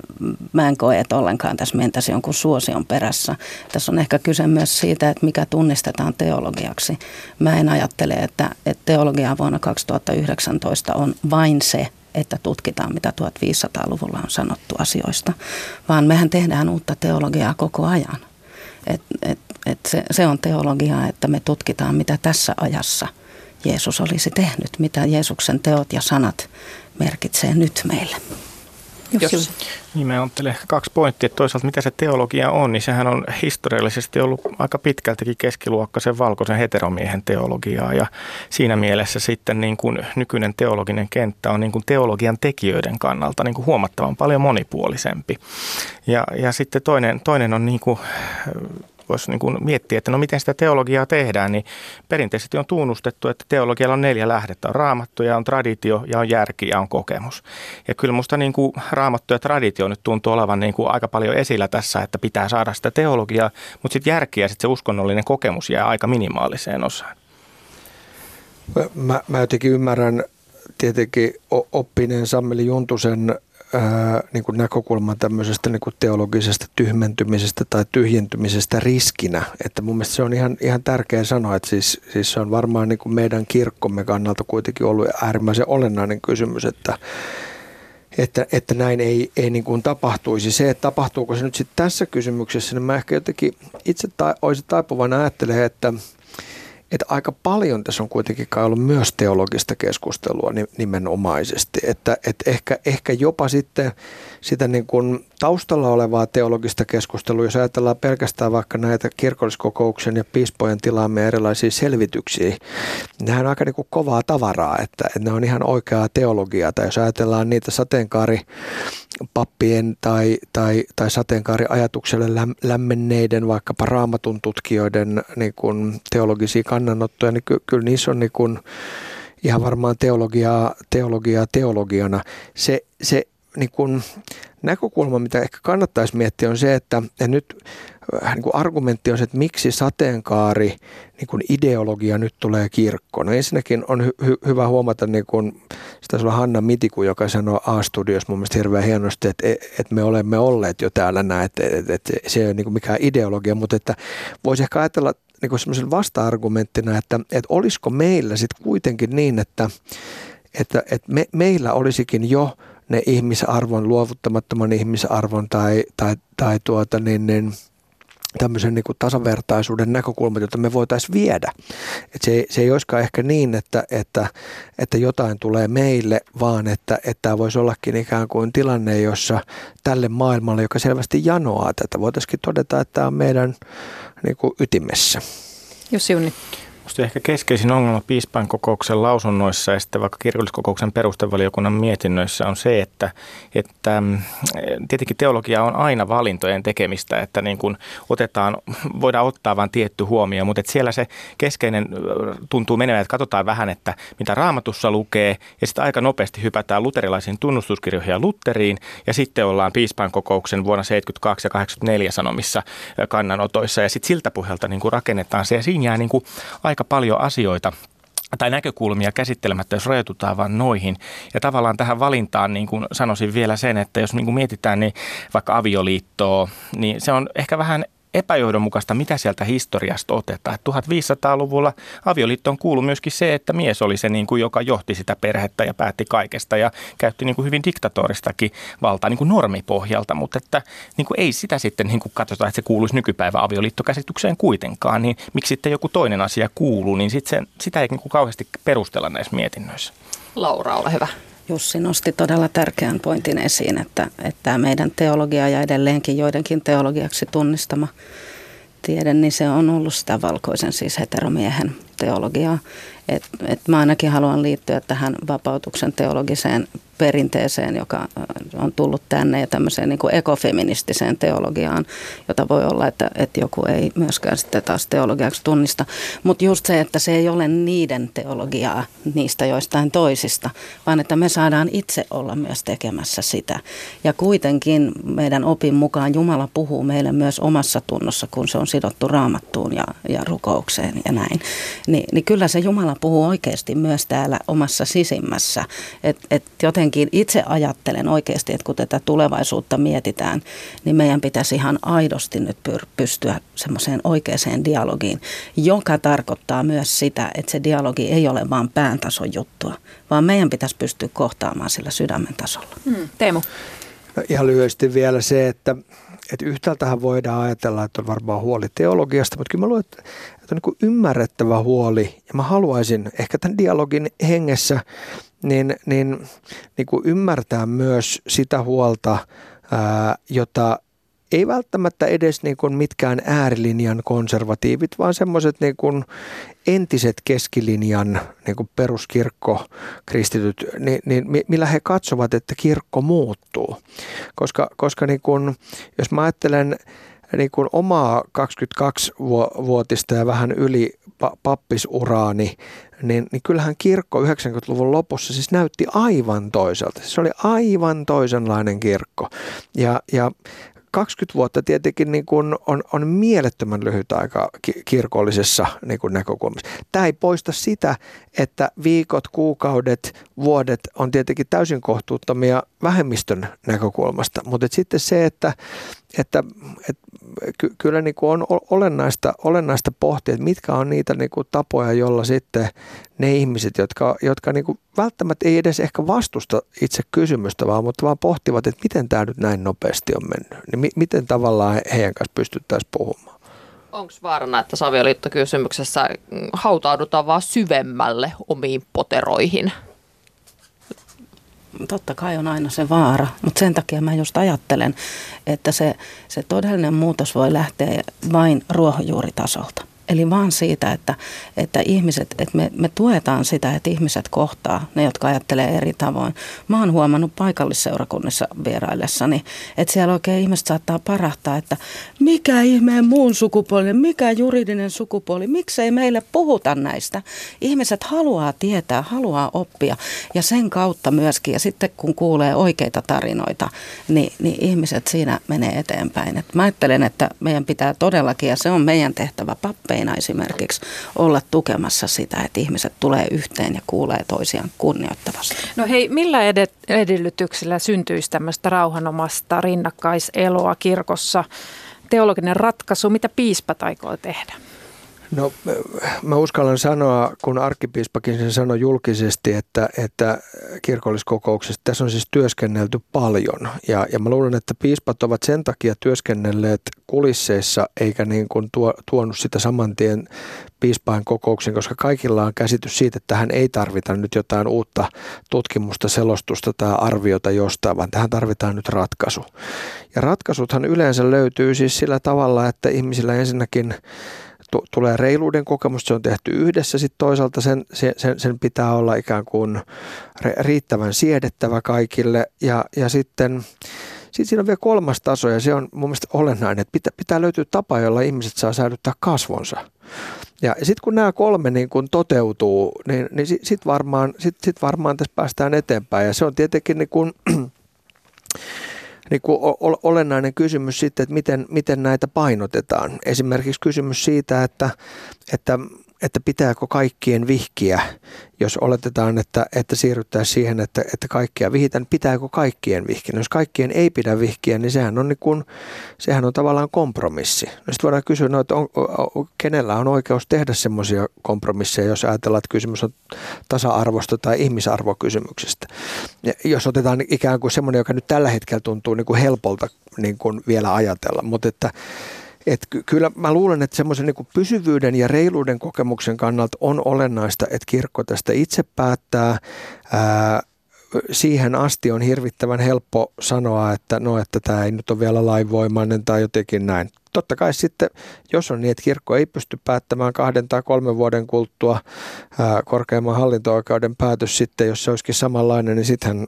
mä en koe, että ollenkaan tässä mentäisi jonkun suosion perässä. Tässä on ehkä kyse myös siitä, että mikä tunnistetaan teologiaksi. Mä en ajattele, että, että teologia vuonna 2019 on vain se, että tutkitaan, mitä 1500-luvulla on sanottu asioista, vaan mehän tehdään uutta teologiaa koko ajan. Et, et, et se, se on teologiaa, että me tutkitaan, mitä tässä ajassa Jeesus olisi tehnyt, mitä Jeesuksen teot ja sanat merkitsee nyt meille. Jos. Niin mä ajattelen ehkä kaksi pointtia. Toisaalta mitä se teologia on, niin sehän on historiallisesti ollut aika pitkältäkin keskiluokkaisen valkoisen heteromiehen teologiaa. Ja siinä mielessä sitten niin kuin nykyinen teologinen kenttä on niin kuin teologian tekijöiden kannalta niin kuin huomattavan paljon monipuolisempi. Ja, ja sitten toinen, toinen on niin kuin voisi niin kuin miettiä, että no miten sitä teologiaa tehdään, niin perinteisesti on tunnustettu, että teologialla on neljä lähdettä. On raamattu ja on traditio ja on järki ja on kokemus. Ja kyllä musta niin kuin raamattu ja traditio nyt tuntuu olevan niin kuin aika paljon esillä tässä, että pitää saada sitä teologiaa, mutta sitten järki ja sitten se uskonnollinen kokemus jää aika minimaaliseen osaan. Mä, mä jotenkin ymmärrän tietenkin oppineen Sammeli Juntusen niin kuin näkökulman tämmöisestä niin kuin teologisesta tyhmentymisestä tai tyhjentymisestä riskinä. Että mun mielestä se on ihan, ihan tärkeä sanoa, että siis, siis se on varmaan niin kuin meidän kirkkomme kannalta kuitenkin ollut äärimmäisen olennainen kysymys, että että, että näin ei, ei niin kuin tapahtuisi. Se, että tapahtuuko se nyt sitten tässä kysymyksessä, niin mä ehkä jotenkin itse ta- olisin taipuvainen ajattelemaan, että – että aika paljon tässä on kuitenkin ollut myös teologista keskustelua nimenomaisesti, että, että ehkä, ehkä jopa sitten sitä niin kuin taustalla olevaa teologista keskustelua, jos ajatellaan pelkästään vaikka näitä kirkolliskokouksen ja piispojen tilaamia erilaisia selvityksiä, niin nehän on aika niin kuin kovaa tavaraa, että, että ne on ihan oikeaa teologiaa, tai jos ajatellaan niitä sateenkaari pappien tai, tai, tai sateenkaariajatukselle lämmenneiden vaikkapa raamatun tutkijoiden niin kuin teologisia kannanottoja, niin ky, kyllä niissä on niin kuin ihan varmaan teologiaa, teologiaa teologiana. Se, se niin kuin näkökulma, mitä ehkä kannattaisi miettiä, on se, että nyt äh, niin kuin argumentti on se, että miksi sateenkaari niin kuin ideologia nyt tulee kirkkoon. No ensinnäkin on hy- hy- hyvä huomata, niin kuin, sitä olla Hanna Mitiku, joka sanoi A-studios mun mielestä hirveän hienosti, että, että me olemme olleet jo täällä näin, että, että, että se ei ole niin kuin mikään ideologia, mutta että voisi ehkä ajatella niin semmoisen vasta-argumenttina, että, että olisiko meillä sitten kuitenkin niin, että, että, että me, meillä olisikin jo – ne ihmisarvon, luovuttamattoman ihmisarvon tai, tai, tai tuota, niin, niin, tämmöisen niin kuin tasavertaisuuden näkökulmat, jota me voitaisiin viedä. Et se, se ei olisikaan ehkä niin, että, että, että jotain tulee meille, vaan että, että tämä voisi ollakin ikään kuin tilanne, jossa tälle maailmalle, joka selvästi janoaa tätä, voitaisiin todeta, että tämä on meidän niin kuin ytimessä. Jussi Junni. Minusta ehkä keskeisin ongelma piispain kokouksen lausunnoissa ja sitten vaikka kirkolliskokouksen perustevaliokunnan mietinnöissä on se, että, että mm, tietenkin teologia on aina valintojen tekemistä, että niin kuin otetaan, voidaan ottaa vain tietty huomio, mutta että siellä se keskeinen tuntuu menevän, että katsotaan vähän, että mitä raamatussa lukee ja sitten aika nopeasti hypätään luterilaisiin tunnustuskirjoihin ja Lutteriin ja sitten ollaan piispain kokouksen vuonna 72 ja 84 sanomissa kannanotoissa ja sitten siltä pohjalta niin rakennetaan se ja siinä jää niin kuin aika paljon asioita tai näkökulmia käsittelemättä, jos rajoitutaan vain noihin. Ja tavallaan tähän valintaan niin kuin sanoisin vielä sen, että jos niin kuin mietitään niin vaikka avioliittoa, niin se on ehkä vähän epäjohdonmukaista, mitä sieltä historiasta otetaan. 1500-luvulla avioliittoon kuului myöskin se, että mies oli se, niin kuin, joka johti sitä perhettä ja päätti kaikesta ja käytti niin kuin hyvin diktatoristakin valtaa niin kuin normipohjalta, mutta että niin kuin ei sitä sitten niin kuin katsota, että se kuuluisi nykypäivän avioliittokäsitykseen kuitenkaan, niin miksi sitten joku toinen asia kuuluu, niin sit se, sitä ei niin kuin kauheasti perustella näissä mietinnöissä. Laura, ole hyvä. Jussi nosti todella tärkeän pointin esiin, että, että meidän teologia ja edelleenkin joidenkin teologiaksi tunnistama tiede, niin se on ollut sitä valkoisen siis heteromiehen teologiaa. Et, et mä ainakin haluan liittyä tähän vapautuksen teologiseen perinteeseen, joka äh, on tullut tänne ja tämmöiseen niin kuin ekofeministiseen teologiaan, jota voi olla, että, että joku ei myöskään sitten taas teologiaksi tunnista. Mutta just se, että se ei ole niiden teologiaa niistä joistain toisista, vaan että me saadaan itse olla myös tekemässä sitä. Ja kuitenkin meidän opin mukaan Jumala puhuu meille myös omassa tunnossa, kun se on sidottu raamattuun ja, ja rukoukseen ja näin. Ni, niin kyllä se Jumala puhuu oikeasti myös täällä omassa sisimmässä. Että et jotenkin itse ajattelen oikeasti, että kun tätä tulevaisuutta mietitään, niin meidän pitäisi ihan aidosti nyt pystyä semmoiseen oikeaan dialogiin, joka tarkoittaa myös sitä, että se dialogi ei ole vain pääntason juttua, vaan meidän pitäisi pystyä kohtaamaan sillä sydämen tasolla. Hmm. Teemu. No, ihan lyhyesti vielä se, että, että yhtäältähän voidaan ajatella, että on varmaan huoli teologiasta, mutta kyllä mä luulen, että, on niin ymmärrettävä huoli. Ja mä haluaisin ehkä tämän dialogin hengessä niin, niin, niin kuin ymmärtää myös sitä huolta, ää, jota ei välttämättä edes niin kuin mitkään äärilinjan konservatiivit, vaan semmoiset niin kuin entiset keskilinjan niin kuin peruskirkko kristityt, niin, niin millä he katsovat, että kirkko muuttuu. Koska, koska niin kuin, jos mä ajattelen niin kuin omaa 22-vuotista ja vähän yli pappisuraani, niin, niin kyllähän kirkko 90-luvun lopussa siis näytti aivan toiselta. Se oli aivan toisenlainen kirkko. Ja, ja 20 vuotta tietenkin niin kuin on, on mielettömän lyhyt aika kirkollisessa niin kuin näkökulmassa. Tämä ei poista sitä, että viikot, kuukaudet, vuodet on tietenkin täysin kohtuuttomia vähemmistön näkökulmasta, mutta sitten se, että, että, että ky, kyllä niin kuin on olennaista, olennaista pohtia, että mitkä on niitä niin kuin tapoja, joilla sitten ne ihmiset, jotka, jotka niin kuin välttämättä ei edes ehkä vastusta itse kysymystä, vaan, mutta vaan pohtivat, että miten tämä nyt näin nopeasti on mennyt, niin mi, miten tavallaan heidän kanssa pystyttäisiin puhumaan. Onko vaarana, että savioliittokysymyksessä hautaudutaan vaan syvemmälle omiin poteroihin? Totta kai on aina se vaara, mutta sen takia mä just ajattelen, että se, se todellinen muutos voi lähteä vain ruohonjuuritasolta. Eli vaan siitä, että, että ihmiset, että me, me tuetaan sitä, että ihmiset kohtaa, ne jotka ajattelee eri tavoin. Mä oon huomannut paikallisseurakunnissa vieraillessani, että siellä oikein ihmiset saattaa parahtaa, että mikä ihmeen muun sukupuoli, mikä juridinen sukupuoli, miksei meille puhuta näistä. Ihmiset haluaa tietää, haluaa oppia ja sen kautta myöskin, ja sitten kun kuulee oikeita tarinoita, niin, niin ihmiset siinä menee eteenpäin. Et mä ajattelen, että meidän pitää todellakin, ja se on meidän tehtävä pappi, tarpeina esimerkiksi olla tukemassa sitä, että ihmiset tulee yhteen ja kuulee toisiaan kunnioittavasti. No hei, millä edellytyksillä syntyisi tämmöistä rauhanomasta rinnakkaiseloa kirkossa? Teologinen ratkaisu, mitä piispat aikoo tehdä? No mä uskallan sanoa, kun arkkipiispakin sen sanoi julkisesti, että, että kirkolliskokouksessa tässä on siis työskennelty paljon. Ja, ja mä luulen, että piispat ovat sen takia työskennelleet kulisseissa eikä niin kuin tuo, tuonut sitä saman tien piispain kokouksen, koska kaikilla on käsitys siitä, että tähän ei tarvita nyt jotain uutta tutkimusta, selostusta tai arviota jostain, vaan tähän tarvitaan nyt ratkaisu. Ja ratkaisuthan yleensä löytyy siis sillä tavalla, että ihmisillä ensinnäkin tulee reiluuden kokemus, se on tehty yhdessä, sitten toisaalta sen, sen, sen pitää olla ikään kuin riittävän siedettävä kaikille ja, ja sitten sitten siinä on vielä kolmas taso ja se on mun mielestä olennainen, että pitää, pitää löytyä tapa, jolla ihmiset saa säilyttää kasvonsa. Ja sitten kun nämä kolme niin kun toteutuu, niin, niin sitten sit varmaan, sit, sit varmaan tässä päästään eteenpäin. Ja se on tietenkin niin kun, niin kuin olennainen kysymys sitten, että miten, miten näitä painotetaan. Esimerkiksi kysymys siitä, että, että että pitääkö kaikkien vihkiä, jos oletetaan, että, että siirryttäisiin siihen, että, että kaikkia vihitään, pitääkö kaikkien vihkiä? No jos kaikkien ei pidä vihkiä, niin sehän on, niin kuin, sehän on tavallaan kompromissi. No sitten voidaan kysyä, no, että on, kenellä on oikeus tehdä semmoisia kompromisseja, jos ajatellaan, että kysymys on tasa-arvosta tai ihmisarvokysymyksestä. Ja jos otetaan ikään kuin semmoinen, joka nyt tällä hetkellä tuntuu niin kuin helpolta niin kuin vielä ajatella, mutta että et kyllä mä luulen, että semmoisen niin pysyvyyden ja reiluuden kokemuksen kannalta on olennaista, että kirkko tästä itse päättää. Ää, siihen asti on hirvittävän helppo sanoa, että no, että tämä ei nyt ole vielä lainvoimainen tai jotenkin näin. Totta kai sitten, jos on niin, että kirkko ei pysty päättämään kahden tai kolmen vuoden kuluttua ää, korkeimman hallinto-oikeuden päätös sitten, jos se olisikin samanlainen, niin sittenhän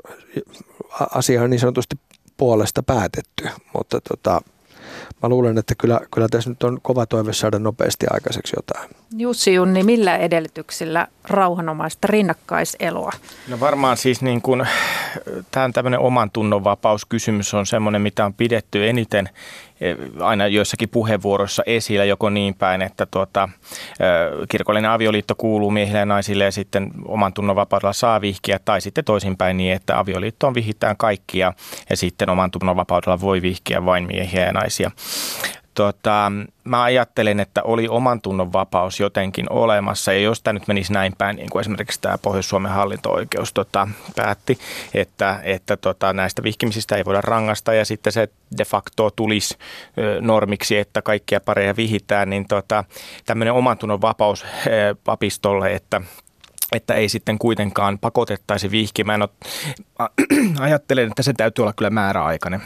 asia on niin sanotusti puolesta päätetty. Mutta tota, mä luulen, että kyllä, kyllä tässä nyt on kova toive saada nopeasti aikaiseksi jotain. Jussi Junni, millä edellytyksillä rauhanomaista rinnakkaiseloa? No varmaan siis niin kuin, tämä tämmöinen oman tunnon vapauskysymys on semmoinen, mitä on pidetty eniten aina joissakin puheenvuoroissa esillä joko niin päin, että tuota, eh, kirkollinen avioliitto kuuluu miehille ja naisille ja sitten oman tunnon vapaudella saa vihkiä tai sitten toisinpäin niin, että avioliittoon vihitään kaikkia ja sitten oman tunnon vapaudella voi vihkiä vain miehiä ja naisia tota, mä ajattelen, että oli oman tunnon vapaus jotenkin olemassa. Ja jos tämä nyt menisi näin päin, niin kuin esimerkiksi tämä Pohjois-Suomen hallinto-oikeus tota, päätti, että, että tota, näistä vihkimisistä ei voida rangasta ja sitten se de facto tulisi normiksi, että kaikkia pareja vihitään, niin tota, tämmöinen oman tunnon vapaus papistolle, että että ei sitten kuitenkaan pakotettaisi vihkimään. No, ajattelen, että se täytyy olla kyllä määräaikainen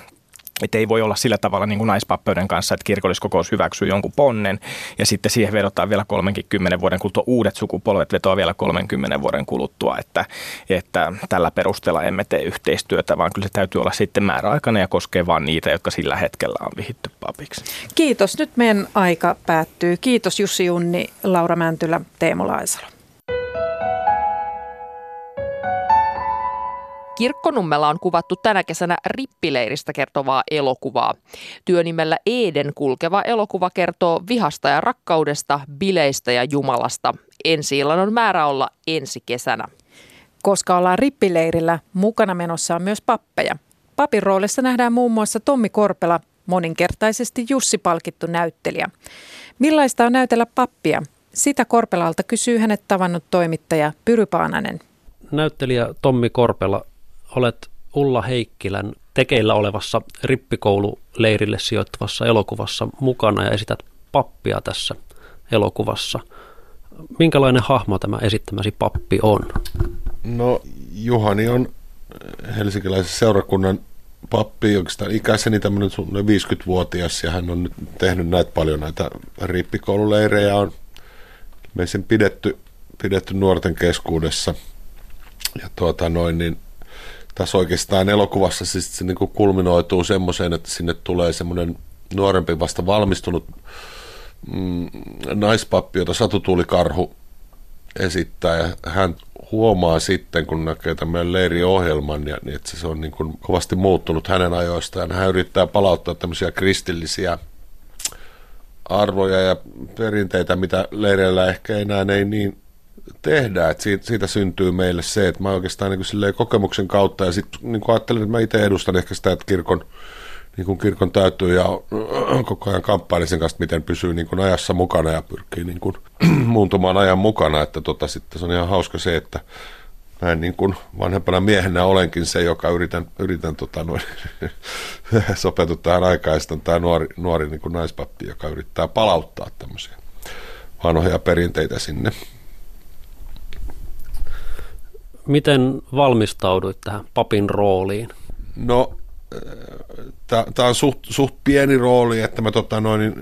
että ei voi olla sillä tavalla niin kuin naispappeuden kanssa, että kirkolliskokous hyväksyy jonkun ponnen ja sitten siihen vedotaan vielä 30 vuoden kuluttua uudet sukupolvet vetoa vielä 30 vuoden kuluttua, että, että tällä perusteella emme tee yhteistyötä, vaan kyllä se täytyy olla sitten määräaikainen ja koskee vain niitä, jotka sillä hetkellä on vihitty papiksi. Kiitos. Nyt meidän aika päättyy. Kiitos Jussi Junni, Laura Mäntylä, Teemu Laisalo. Kirkkonummella on kuvattu tänä kesänä rippileiristä kertovaa elokuvaa. Työnimellä Eden kulkeva elokuva kertoo vihasta ja rakkaudesta, bileistä ja Jumalasta. Ensi illan on määrä olla ensi kesänä. Koska ollaan rippileirillä, mukana menossa on myös pappeja. Papin roolissa nähdään muun muassa Tommi Korpela, moninkertaisesti Jussi-palkittu näyttelijä. Millaista on näytellä pappia? Sitä Korpelalta kysyy hänet tavannut toimittaja Pyry Paananen. Näyttelijä Tommi Korpela olet Ulla Heikkilän tekeillä olevassa rippikoululeirille sijoittuvassa elokuvassa mukana ja esität pappia tässä elokuvassa. Minkälainen hahmo tämä esittämäsi pappi on? No Juhani on helsinkiläisen seurakunnan pappi, oikeastaan ikäiseni tämmöinen 50-vuotias ja hän on nyt tehnyt näitä paljon näitä rippikoululeirejä on meisin pidetty, pidetty nuorten keskuudessa ja tuota noin, niin tässä oikeastaan elokuvassa siis se niin kuin kulminoituu semmoiseen, että sinne tulee semmoinen nuorempi vasta valmistunut mm, naispappi, jota Satu Tuulikarhu esittää ja hän huomaa sitten, kun näkee tämän leiriohjelman, niin että se on niin kuin kovasti muuttunut hänen ajoistaan. Hän yrittää palauttaa tämmöisiä kristillisiä arvoja ja perinteitä, mitä leireillä ehkä enää ei niin tehdään, että siitä, siitä syntyy meille se, että mä oikeastaan niin kokemuksen kautta ja sitten niin ajattelin, että mä itse edustan ehkä sitä, että kirkon, niin kuin kirkon täytyy ja koko ajan kamppailin sen kanssa, miten pysyy niin kuin ajassa mukana ja pyrkii niin kuin, muuntumaan ajan mukana, että tota, sitten se on ihan hauska se, että näin niin kuin vanhempana miehenä olenkin se, joka yritän, yritän tota, noin, sopeutua tähän aikaistan tämä nuori, nuori niin kuin naispappi, joka yrittää palauttaa tämmöisiä vanhoja perinteitä sinne Miten valmistauduit tähän papin rooliin? No, tämä on suht, suht pieni rooli, että mä tota noin,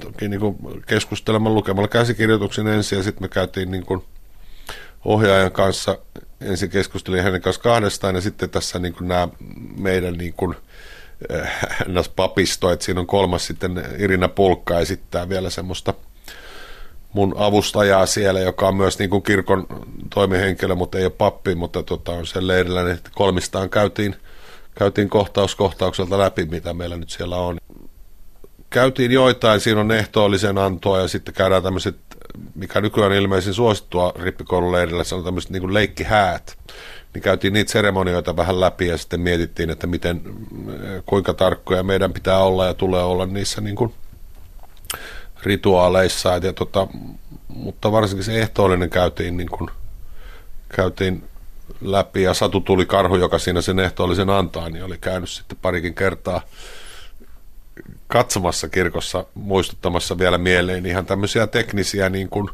toki niin kuin keskustelemaan lukemalla käsikirjoituksen ensin ja sitten me käytiin niin kuin ohjaajan kanssa, ensin keskustelin hänen kanssa kahdestaan ja sitten tässä niin kuin nämä meidän niin kuin, äh, papisto, että siinä on kolmas sitten Irina Pulkka esittää vielä semmoista – mun avustajaa siellä, joka on myös niin kuin kirkon toimihenkilö, mutta ei ole pappi, mutta tota, on sen leirillä, niin kolmistaan käytiin, käytiin kohtaus kohtaukselta läpi, mitä meillä nyt siellä on. Käytiin joitain, siinä on ehtoollisen antoa ja sitten käydään tämmöiset mikä nykyään ilmeisesti suosittua rippikoululeirillä, se on tämmöiset niin leikkihäät. Niin käytiin niitä seremonioita vähän läpi ja sitten mietittiin, että miten, kuinka tarkkoja meidän pitää olla ja tulee olla niissä niin kuin rituaaleissa. Ja tota, mutta varsinkin se ehtoollinen käytiin, niin kuin, käytiin läpi ja Satu tuli karhu, joka siinä sen ehtoollisen antaa, niin oli käynyt sitten parikin kertaa katsomassa kirkossa, muistuttamassa vielä mieleen ihan tämmöisiä teknisiä niin kuin,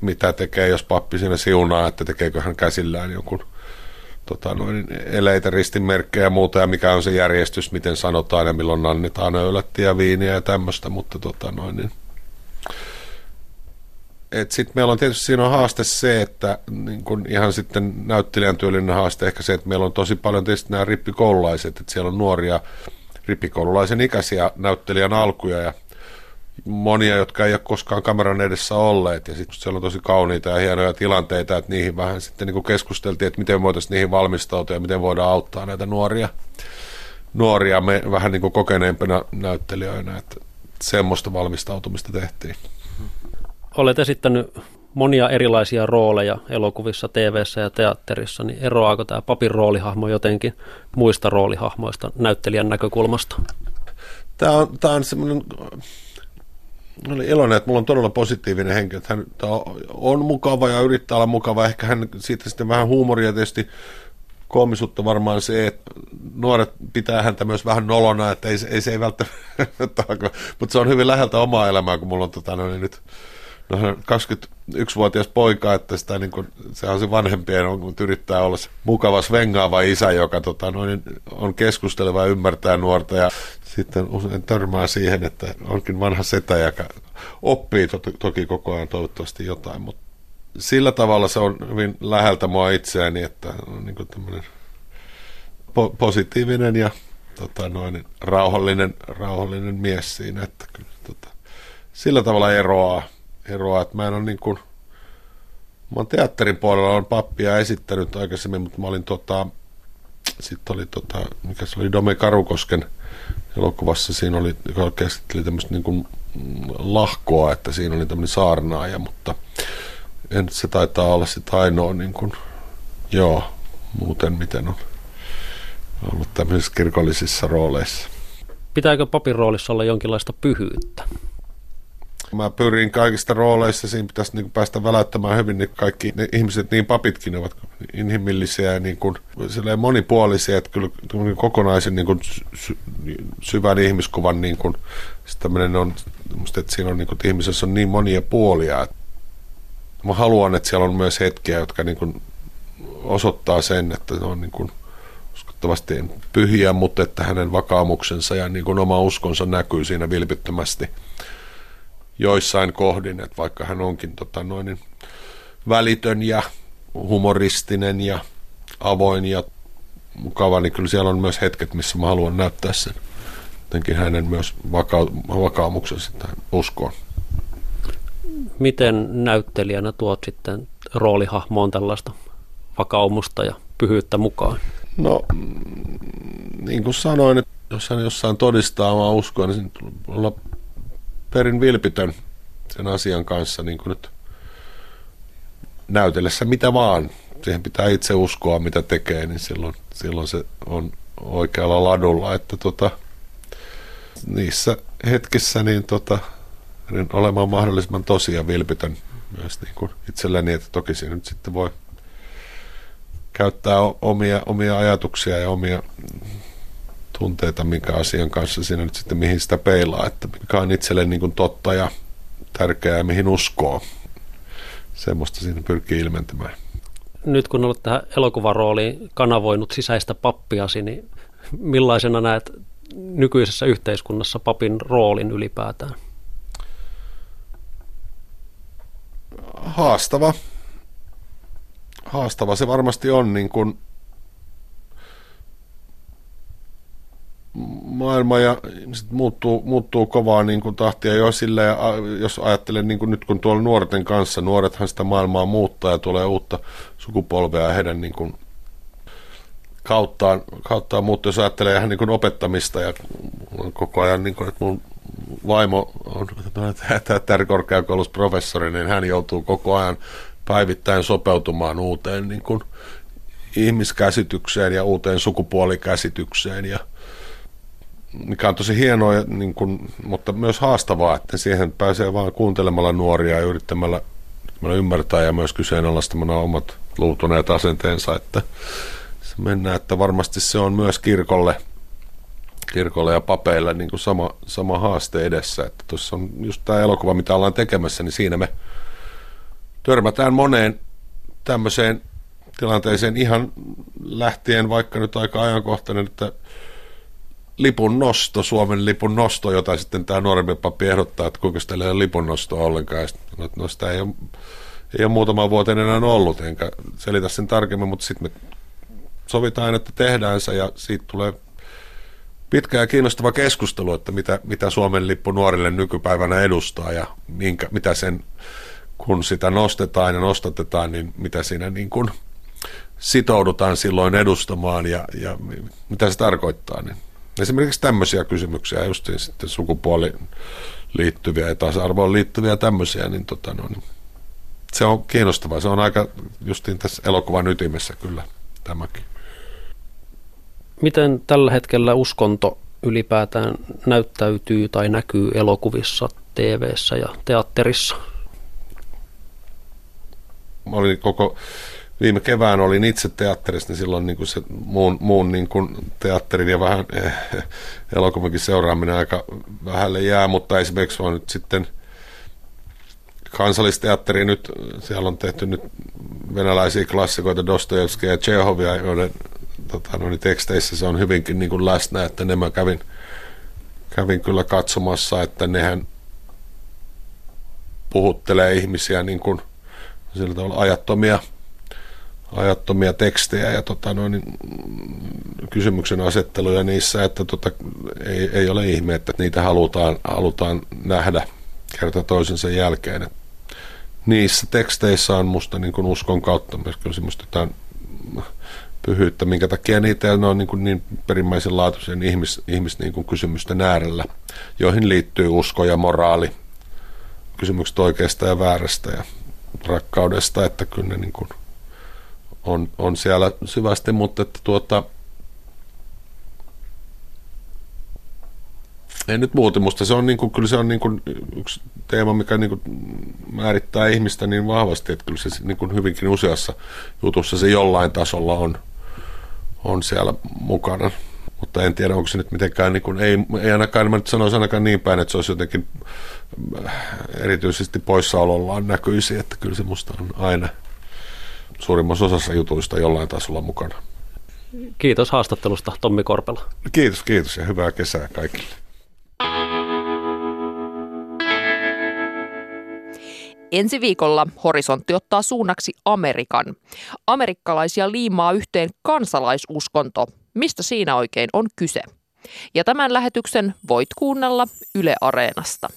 mitä tekee, jos pappi siinä siunaa, että tekeekö hän käsillään jonkun tota, noin, eleitä, ristinmerkkejä ja muuta, ja mikä on se järjestys, miten sanotaan ja milloin annetaan öylättiä viiniä ja tämmöistä, mutta tota, noin, niin, sitten meillä on tietysti siinä on haaste se, että niin kun ihan sitten näyttelijän työlinen haaste ehkä se, että meillä on tosi paljon tietysti nämä rippikoululaiset, että siellä on nuoria rippikoululaisen ikäisiä näyttelijän alkuja ja monia, jotka ei ole koskaan kameran edessä olleet. Ja sitten siellä on tosi kauniita ja hienoja tilanteita, että niihin vähän sitten niin keskusteltiin, että miten voitaisiin niihin valmistautua ja miten voidaan auttaa näitä nuoria, nuoria me vähän niin kuin kokeneempina näyttelijöinä. Että semmoista valmistautumista tehtiin. Olet esittänyt monia erilaisia rooleja elokuvissa, tv ja teatterissa, niin eroaako tämä papin roolihahmo jotenkin muista roolihahmoista näyttelijän näkökulmasta? Tämä on, tämä on semmoinen, oli iloinen, että mulla on todella positiivinen henkilö, että hän on mukava ja yrittää olla mukava, ehkä hän siitä sitten vähän huumoria tietysti koomisuutta varmaan se, että nuoret pitää häntä myös vähän nolona, että ei, ei se ei välttämättä, mutta se on hyvin läheltä omaa elämää, kun mulla on tota, no, niin nyt no, 21-vuotias poika, että sitä, niin kuin, se on se vanhempien, on, kun yrittää olla se mukava svengaava isä, joka tota, noin, on keskusteleva ja ymmärtää nuorta. Ja sitten usein törmää siihen, että onkin vanha setä, joka oppii to- toki koko ajan toivottavasti jotain, mutta sillä tavalla se on hyvin läheltä mua itseäni, että on niin tämmöinen po- positiivinen ja tota, noin, rauhallinen, rauhallinen mies siinä, että kyllä, tota, sillä tavalla eroaa eroa, että mä en ole niin kuin, mä teatterin puolella on pappia esittänyt aikaisemmin, mutta mä olin tota, sitten oli tota, mikä se oli Dome Karukosken elokuvassa, siinä oli, joka käsitteli tämmöistä niin kuin lahkoa, että siinä oli tämmöinen saarnaaja, mutta en, se taitaa olla sitten ainoa niin kuin, joo, muuten miten on ollut tämmöisissä kirkollisissa rooleissa. Pitääkö papin roolissa olla jonkinlaista pyhyyttä? Mä pyrin kaikista rooleissa, siinä pitäisi niin päästä väläyttämään hyvin niin kaikki ne ihmiset, niin papitkin ovat inhimillisiä ja niin kuin, monipuolisia, että kyllä kokonaisen niin kuin sy- syvän ihmiskuvan niin kuin, on, että siinä on niin kuin, että ihmisessä on niin monia puolia. Että mä haluan, että siellä on myös hetkiä, jotka niin kuin, osoittaa sen, että se on niin kuin, uskottavasti pyhiä, mutta että hänen vakaumuksensa ja niin kuin oma uskonsa näkyy siinä vilpittömästi – joissain kohdin, että vaikka hän onkin tota, noin, niin välitön ja humoristinen ja avoin ja mukava, niin kyllä siellä on myös hetket, missä mä haluan näyttää sen jotenkin hänen myös vaka- vakaumuksensa tähän uskoon. Miten näyttelijänä tuot sitten roolihahmoon tällaista vakaumusta ja pyhyyttä mukaan? No, niin kuin sanoin, että jos hän jossain todistaa omaa uskoa, niin olla perin vilpitön sen asian kanssa niin kuin nyt näytellessä mitä vaan. Siihen pitää itse uskoa, mitä tekee, niin silloin, silloin se on oikealla ladulla. Että tota, niissä hetkissä niin tota, niin olemaan mahdollisimman tosia vilpitön myös niin kuin itselleni, että toki siinä nyt sitten voi käyttää omia, omia ajatuksia ja omia tunteita, mikä asian kanssa siinä nyt sitten mihin sitä peilaa, että mikä on itselle niin kuin totta ja tärkeää ja mihin uskoo. Semmoista siinä pyrkii ilmentämään. Nyt kun olet tähän elokuvarooliin kanavoinut sisäistä pappiasi, niin millaisena näet nykyisessä yhteiskunnassa papin roolin ylipäätään? Haastava. Haastava se varmasti on, niin kuin maailma ja sit muuttuu, muuttuu kovaa niin kuin tahtia jo sille, ja jos ajattelen niin kuin nyt kun tuolla nuorten kanssa, nuorethan sitä maailmaa muuttaa ja tulee uutta sukupolvea ja heidän niin kuin kauttaan, kauttaan muuttuu, jos ajattelee ihan niin kuin opettamista ja koko ajan, niin kuin, että mun vaimo on korkeakoulussa professori, niin hän joutuu koko ajan päivittäin sopeutumaan uuteen niin kuin ihmiskäsitykseen ja uuteen sukupuolikäsitykseen ja mikä on tosi hienoa, niin kuin, mutta myös haastavaa, että siihen pääsee vaan kuuntelemalla nuoria ja yrittämällä ymmärtää ja myös kyseenalaistamalla omat luutuneet asenteensa, että se mennään, että varmasti se on myös kirkolle, kirkolle ja papeille niin kuin sama, sama haaste edessä, että tuossa on just tämä elokuva, mitä ollaan tekemässä, niin siinä me törmätään moneen tämmöiseen tilanteeseen ihan lähtien vaikka nyt aika ajankohtainen, että lipun nosto, Suomen lipun nosto, jota sitten tämä nuorempi pappi ehdottaa, että kuinka sitä ei ole lipun nostoa ollenkaan. Ja sitten, no sitä ei ole, ei ole muutama vuoteen enää ollut, enkä selitä sen tarkemmin, mutta sitten me sovitaan, että tehdään se ja siitä tulee pitkä ja kiinnostava keskustelu, että mitä, mitä Suomen lippu nuorille nykypäivänä edustaa ja minkä, mitä sen, kun sitä nostetaan ja nostatetaan, niin mitä siinä niin kuin sitoudutaan silloin edustamaan ja, ja mitä se tarkoittaa. Niin esimerkiksi tämmöisiä kysymyksiä, just sitten sukupuoliin liittyviä ja tasa-arvoon liittyviä tämmöisiä, niin, tota, no, niin se on kiinnostavaa. Se on aika justiin tässä elokuvan ytimessä kyllä tämäkin. Miten tällä hetkellä uskonto ylipäätään näyttäytyy tai näkyy elokuvissa, tv ja teatterissa? Mä olin koko viime kevään olin itse teatterissa, niin silloin niin kuin se muun, muun niin kuin teatterin ja vähän eh, elokuvankin seuraaminen aika vähälle jää, mutta esimerkiksi on nyt sitten kansallisteatteri nyt, siellä on tehty nyt venäläisiä klassikoita Dostojevskia ja Chehovia, joiden tota, no, niin teksteissä se on hyvinkin niin kuin läsnä, että ne mä kävin, kävin kyllä katsomassa, että nehän puhuttelee ihmisiä niin kuin sillä tavalla ajattomia – ajattomia tekstejä ja tota, noin, kysymyksen asetteluja niissä, että tota, ei, ei ole ihme, että niitä halutaan, halutaan nähdä kerta toisensa jälkeen. Et niissä teksteissä on musta niin kuin uskon kautta myös kyllä semmoista jotain pyhyyttä, minkä takia niitä ne on niin, kuin niin perimmäisen laatuisen ihmis, ihmis niin kuin kysymysten äärellä, joihin liittyy usko ja moraali, kysymykset oikeasta ja väärästä ja rakkaudesta, että kyllä ne niin kuin – on, on siellä syvästi, mutta että tuota, ei nyt muuta, musta se on niin kuin, kyllä se on niin kuin yksi teema, mikä niin kuin määrittää ihmistä niin vahvasti, että kyllä se niin kuin hyvinkin useassa jutussa se jollain tasolla on, on siellä mukana. Mutta en tiedä, onko se nyt mitenkään, niin kuin, ei, ei ainakaan, mä nyt sanoisin ainakaan niin päin, että se olisi jotenkin äh, erityisesti poissaolollaan näkyisi, että kyllä se musta on aina – suurimmassa osassa jutuista jollain tasolla mukana. Kiitos haastattelusta Tommi Korpela. Kiitos, kiitos ja hyvää kesää kaikille. Ensi viikolla horisontti ottaa suunnaksi Amerikan. Amerikkalaisia liimaa yhteen kansalaisuskonto. Mistä siinä oikein on kyse? Ja tämän lähetyksen voit kuunnella Yle Areenasta.